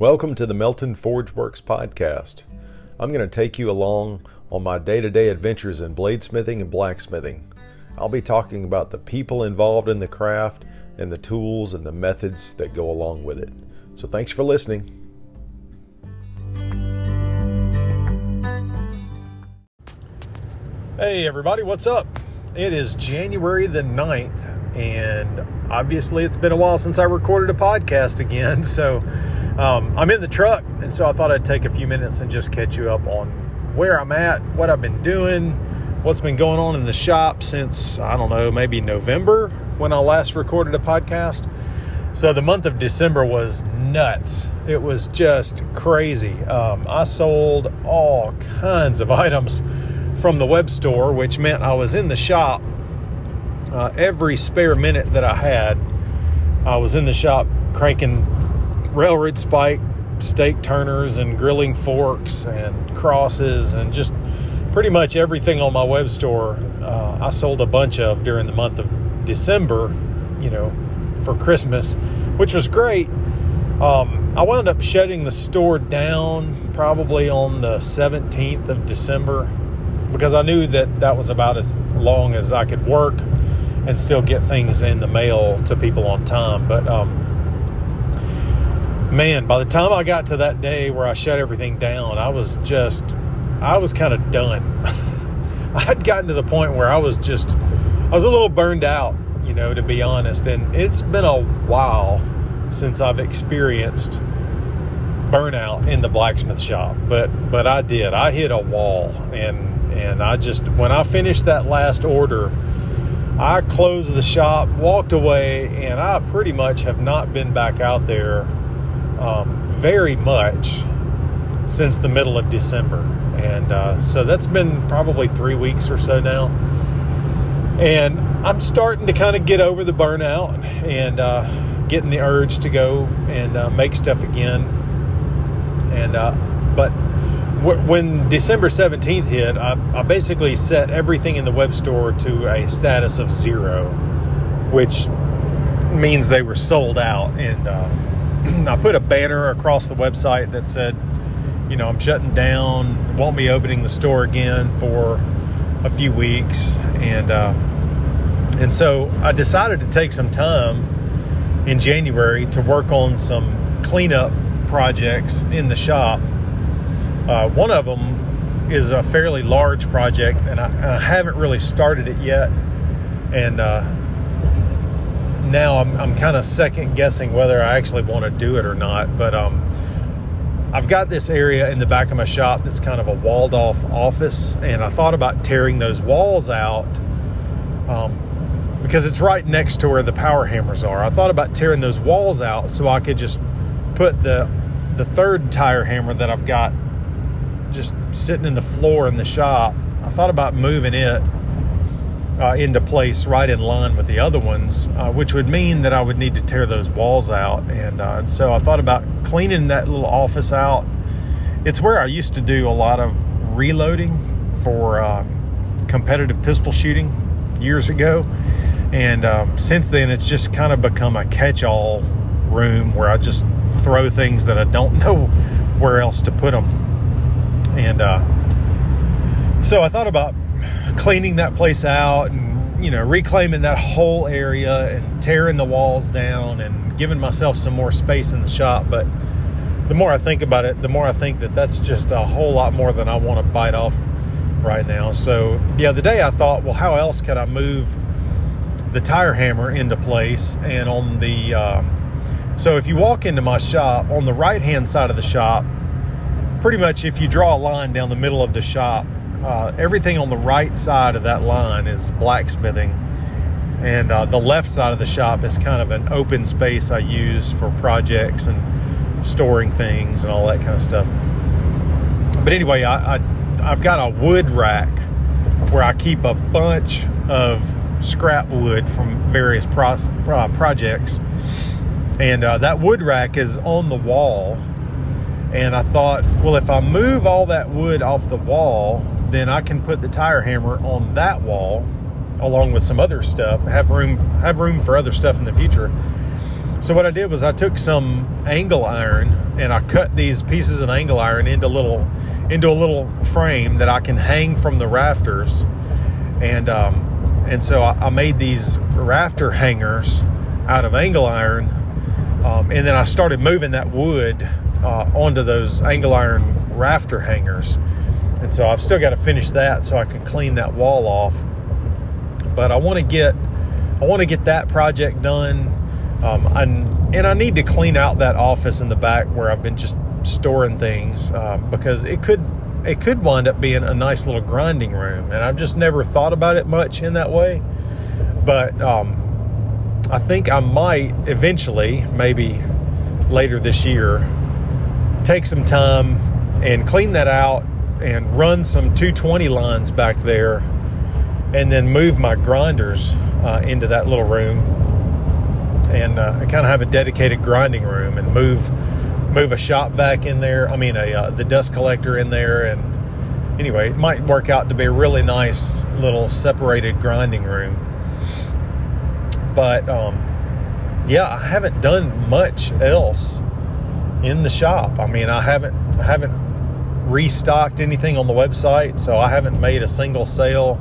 Welcome to the Melton Forge Works podcast. I'm going to take you along on my day to day adventures in bladesmithing and blacksmithing. I'll be talking about the people involved in the craft and the tools and the methods that go along with it. So, thanks for listening. Hey, everybody, what's up? It is January the 9th, and obviously it's been a while since I recorded a podcast again. So um, I'm in the truck, and so I thought I'd take a few minutes and just catch you up on where I'm at, what I've been doing, what's been going on in the shop since, I don't know, maybe November when I last recorded a podcast. So the month of December was nuts. It was just crazy. Um, I sold all kinds of items from the web store, which meant I was in the shop uh, every spare minute that I had. I was in the shop cranking railroad spike steak turners and grilling forks and crosses and just pretty much everything on my web store. Uh, I sold a bunch of during the month of December, you know, for Christmas, which was great. Um, I wound up shutting the store down probably on the 17th of December because I knew that that was about as long as I could work and still get things in the mail to people on time. But um, man, by the time I got to that day where I shut everything down, I was just, I was kind of done. I had gotten to the point where I was just, I was a little burned out, you know, to be honest. And it's been a while since I've experienced burnout in the blacksmith shop, but but I did. I hit a wall, and and I just, when I finished that last order, I closed the shop, walked away, and I pretty much have not been back out there um, very much since the middle of December. And uh, so that's been probably three weeks or so now. And I'm starting to kind of get over the burnout and uh, getting the urge to go and uh, make stuff again. And, uh, but when December 17th hit, I, I, basically set everything in the web store to a status of zero, which means they were sold out. And uh, I put a banner across the website that said, you know, I'm shutting down, won't be opening the store again for a few weeks. And, uh, and so I decided to take some time in January to work on some cleanup projects in the shop uh, one of them is a fairly large project, and I, I haven't really started it yet. And uh, now I'm, I'm kind of second guessing whether I actually want to do it or not. But um, I've got this area in the back of my shop that's kind of a walled off office, and I thought about tearing those walls out um, because it's right next to where the power hammers are. I thought about tearing those walls out so I could just put the the third tire hammer that I've got just sitting in the floor in the shop. I thought about moving it uh, into place right in line with the other ones, uh, which would mean that I would need to tear those walls out. And, uh, so I thought about cleaning that little office out. It's where I used to do a lot of reloading for uh, competitive pistol shooting years ago. And um, since then, it's just kind of become a catch all room where I just throw things that I don't know where else to put them. And uh, so I thought about cleaning that place out and, you know, reclaiming that whole area and tearing the walls down and giving myself some more space in the shop. But the more I think about it, the more I think that that's just a whole lot more than I want to bite off right now. So, yeah, the day I thought, well, how else could I move the tire hammer into place? And on the, um, so if you walk into my shop, on the right hand side of the shop, pretty much if you draw a line down the middle of the shop, uh, everything on the right side of that line is blacksmithing, and uh, the left side of the shop is kind of an open space I use for projects and storing things and all that kind of stuff. But anyway, I, I I've got a wood rack where I keep a bunch of scrap wood from various uh, projects, and uh, that wood rack is on the wall and I thought, well, if I move all that wood off the wall, then I can put the tire hammer on that wall along with some other stuff. Have room have room for other stuff in the future. So what I did was I took some angle iron and I cut these pieces of angle iron into little into a little frame that I can hang from the rafters, and um, and so I, I made these rafter hangers out of angle iron, um, and then I started moving that wood uh, onto those angle iron rafter hangers, and so I've still got to finish that so I can clean that wall off. But I want to get I want to get that project done um, and, and I need to clean out that office in the back where I've been just storing things um, because it could it could wind up being a nice little grinding room, and I've just never thought about it much in that way. But um, I think I might eventually, maybe later this year, take some time and clean that out and run some 220 lines back there, and then move my grinders uh, into that little room and uh, kind of have a dedicated grinding room and move move a shop vac in there. I mean, a uh, the dust collector in there, and anyway, it might work out to be a really nice little separated grinding room. But um, yeah, I haven't done much else in the shop. I mean, I haven't I haven't restocked anything on the website, so I haven't made a single sale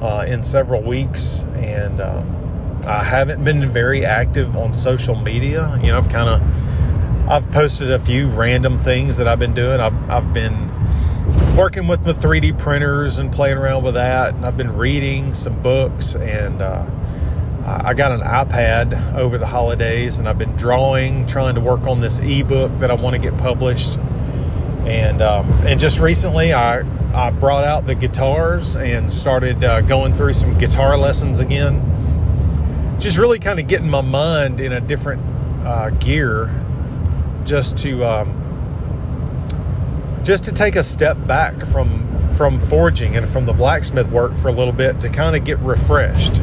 uh, in several weeks, and um, I haven't been very active on social media. You know, I've kind of I've posted a few random things that I've been doing. I've, I've been working with the 3D printers and playing around with that, and I've been reading some books and. Uh, I got an iPad over the holidays and I've been drawing, trying to work on this ebook that I want to get published. And um, and just recently, I I brought out the guitars and started uh, going through some guitar lessons again just really kind of getting my mind in a different uh, gear just to um, just to take a step back from from forging and from the blacksmith work for a little bit to kind of get refreshed.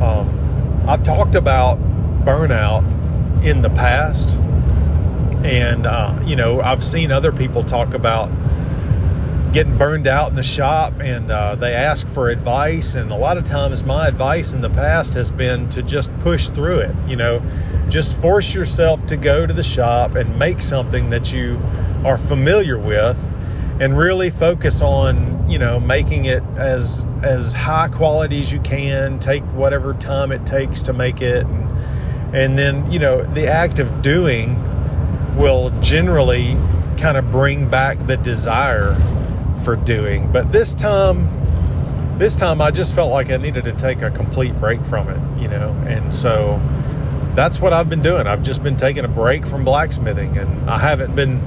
Um, I've talked about burnout in the past, and uh, you know I've seen other people talk about getting burned out in the shop and uh, they ask for advice and a lot of times my advice in the past has been to just push through it you know. Just force yourself to go to the shop and make something that you are familiar with and really focus on you know making it as as high quality as you can take whatever time it takes to make it and, and then you know the act of doing will generally kind of bring back the desire for doing. But this time, this time I just felt like I needed to take a complete break from it, you know, and so that's what I've been doing. I've just been taking a break from blacksmithing, and I haven't been,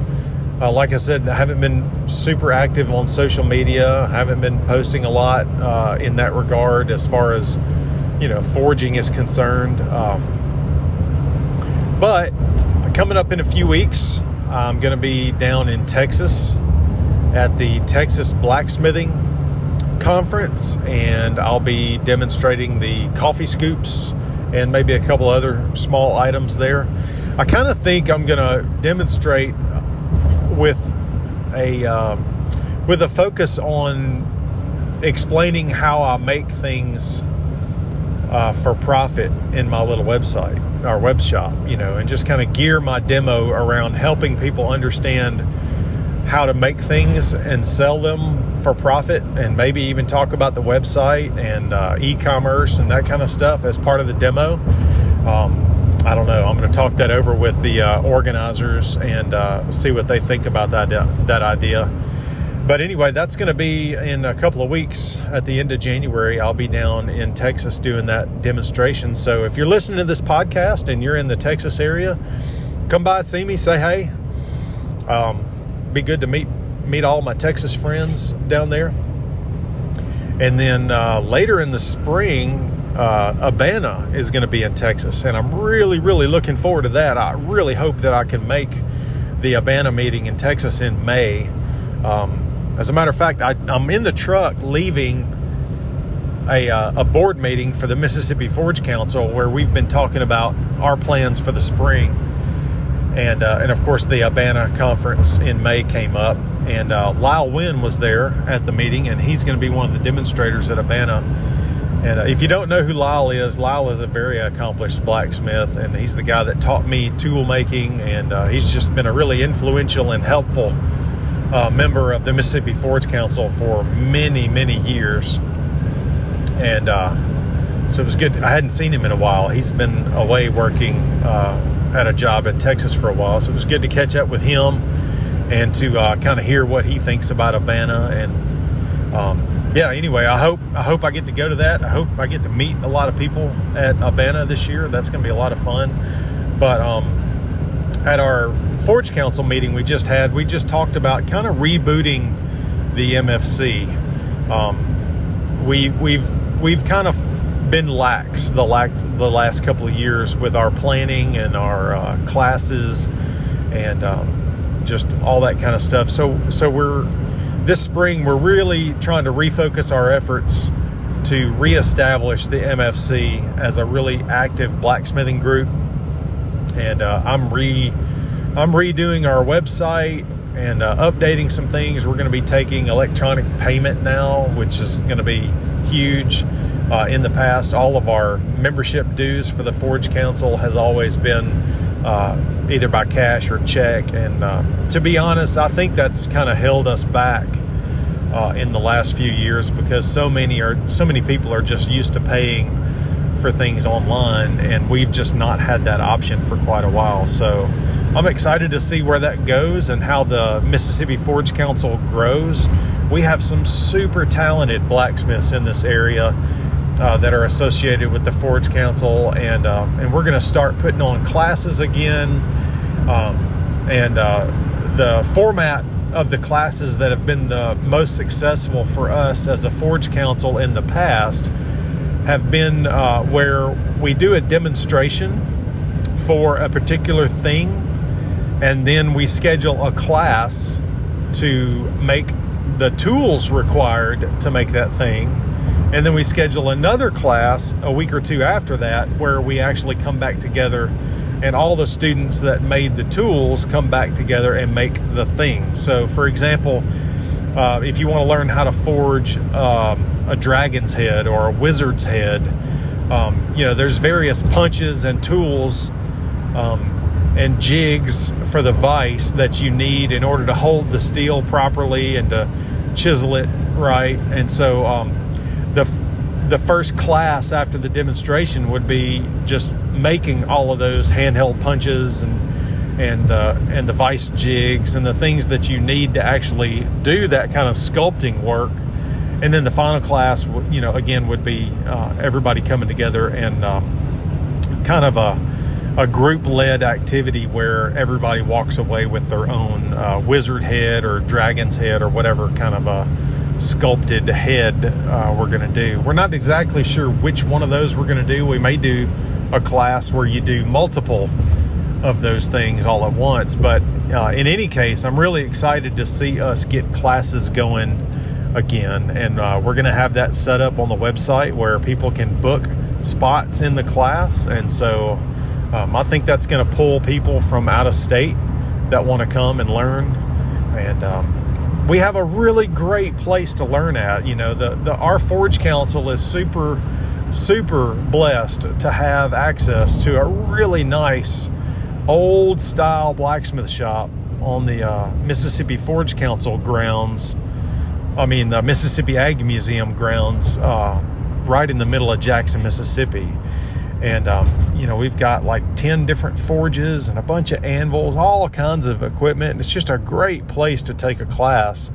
uh, like I said, I haven't been super active on social media. I haven't been posting a lot uh, in that regard as far as you know forging is concerned. Um, but coming up in a few weeks, I'm going to be down in Texas at the Texas Blacksmithing Conference, and I'll be demonstrating the coffee scoops and maybe a couple other small items there. I kind of think I'm going to demonstrate with a um, with a focus on explaining how I make things uh, for profit in my little website, our web shop, you know, and just kind of gear my demo around helping people understand how to make things and sell them for profit and maybe even talk about the website and uh, e-commerce and that kind of stuff as part of the demo. Um, i don't know. I'm going to talk that over with the uh, organizers and uh, see what they think about that that idea. But anyway that's going to be in a couple of weeks at the end of january. I'll be down in texas doing that demonstration. So if you're listening to this podcast and you're in the texas area come by see me say hey. Um, be good to meet meet all my Texas friends down there. And then uh, later in the spring, uh, Abana is going to be in Texas, and I'm really, really looking forward to that. I really hope that I can make the Abana meeting in Texas in May. Um, as a matter of fact, I, am in the truck leaving a, uh, a board meeting for the Mississippi Forge Council where we've been talking about our plans for the spring and uh, and of course the Abana conference in May came up, and uh, Lyle Wynn was there at the meeting, and he's going to be one of the demonstrators at Abana. And uh, if you don't know who Lyle is, Lyle is a very accomplished blacksmith, and he's the guy that taught me tool making, and uh, he's just been a really influential and helpful uh, member of the Mississippi Forge Council for many, many years. And uh, so it was good. I hadn't seen him in a while. He's been away working uh, at a job in Texas for a while, so it was good to catch up with him and to uh, kind of hear what he thinks about Abana and. Yeah, anyway, I hope I hope I get to go to that. I hope I get to meet a lot of people at Abana this year. That's going to be a lot of fun. But um, at our Forge Council meeting we just had, we just talked about kind of rebooting the MFC. Um, we we've we've kind of been lax the lax the last couple of years with our planning and our uh, classes and um, just all that kind of stuff. So so we're this spring, we're really trying to refocus our efforts to reestablish the MFC as a really active blacksmithing group. And uh, I'm re I'm redoing our website and uh, updating some things. We're going to be taking electronic payment now, which is going to be huge. Uh, in the past, all of our membership dues for the Forge Council has always been uh, either by cash or check. And uh, to be honest, I think that's kind of held us back uh, in the last few years because so many are so many people are just used to paying for things online, and we've just not had that option for quite a while. So I'm excited to see where that goes and how the Mississippi Forge Council grows. We have some super talented blacksmiths in this area uh, that are associated with the Forge Council, and uh, and we're going to start putting on classes again. Um, and uh, the format of the classes that have been the most successful for us as a Forge Council in the past have been uh, where we do a demonstration for a particular thing, and then we schedule a class to make the tools required to make that thing and then we schedule another class a week or two after that where we actually come back together and all the students that made the tools come back together and make the thing. So, for example, uh, if you want to learn how to forge um, a dragon's head or a wizard's head, um, you know, there's various punches and tools um, and jigs for the vise that you need in order to hold the steel properly and to chisel it right. And so, um, the first class after the demonstration would be just making all of those handheld punches and and uh, and the vice jigs and the things that you need to actually do that kind of sculpting work. And then the final class, you know, again would be uh, everybody coming together and um, kind of a a group led activity where everybody walks away with their own uh, wizard head or dragon's head or whatever kind of a sculpted head uh, we're going to do. We're not exactly sure which one of those we're going to do. We may do a class where you do multiple of those things all at once. But uh, in any case, I'm really excited to see us get classes going again. And uh, we're going to have that set up on the website where people can book spots in the class. And so um, I think that's going to pull people from out of state that want to come and learn. And um, we have a really great place to learn at. You know, the, the our Forge Council is super, super blessed to have access to a really nice old style blacksmith shop on the uh, Mississippi Forge Council grounds. I mean, the Mississippi Ag Museum grounds, uh, right in the middle of Jackson, Mississippi. And, um, you know, we've got like 10 different forges and a bunch of anvils, all kinds of equipment. And it's just a great place to take a class.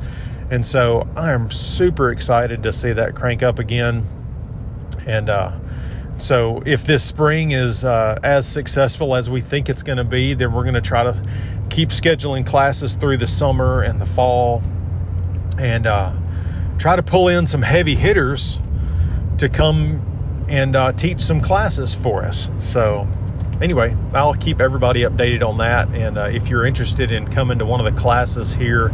And so I'm super excited to see that crank up again. And uh, so if this spring is uh, as successful as we think it's going to be, then we're going to try to keep scheduling classes through the summer and the fall and uh, try to pull in some heavy hitters to come and uh, teach some classes for us. So, anyway, I'll keep everybody updated on that. And uh, if you're interested in coming to one of the classes here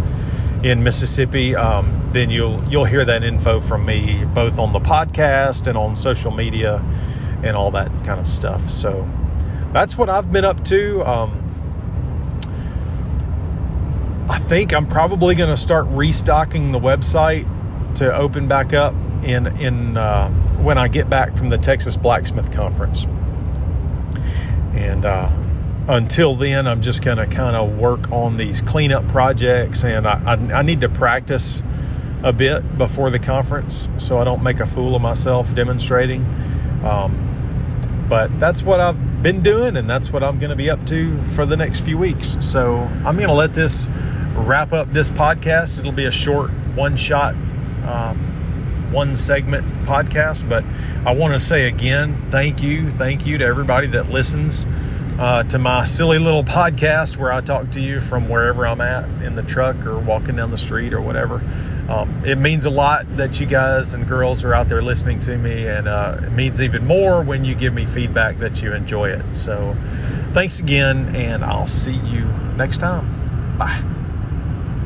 in Mississippi, um, then you'll you'll hear that info from me both on the podcast and on social media and all that kind of stuff. So that's what I've been up to. Um, I think I'm probably going to start restocking the website to open back up in in uh, when I get back from the Texas Blacksmith Conference. And uh, until then, I'm just going to kind of work on these cleanup projects, and I, I, I need to practice a bit before the conference so I don't make a fool of myself demonstrating. Um, but that's what I've been doing, and that's what I'm going to be up to for the next few weeks. So I'm going to let this wrap up this podcast. It'll be a short, one shot, um, one segment podcast. But I want to say again, thank you. Thank you to everybody that listens uh, to my silly little podcast where I talk to you from wherever I'm at in the truck or walking down the street or whatever. Um, it means a lot that you guys and girls are out there listening to me, and uh, it means even more when you give me feedback that you enjoy it. So, thanks again, and I'll see you next time. Bye.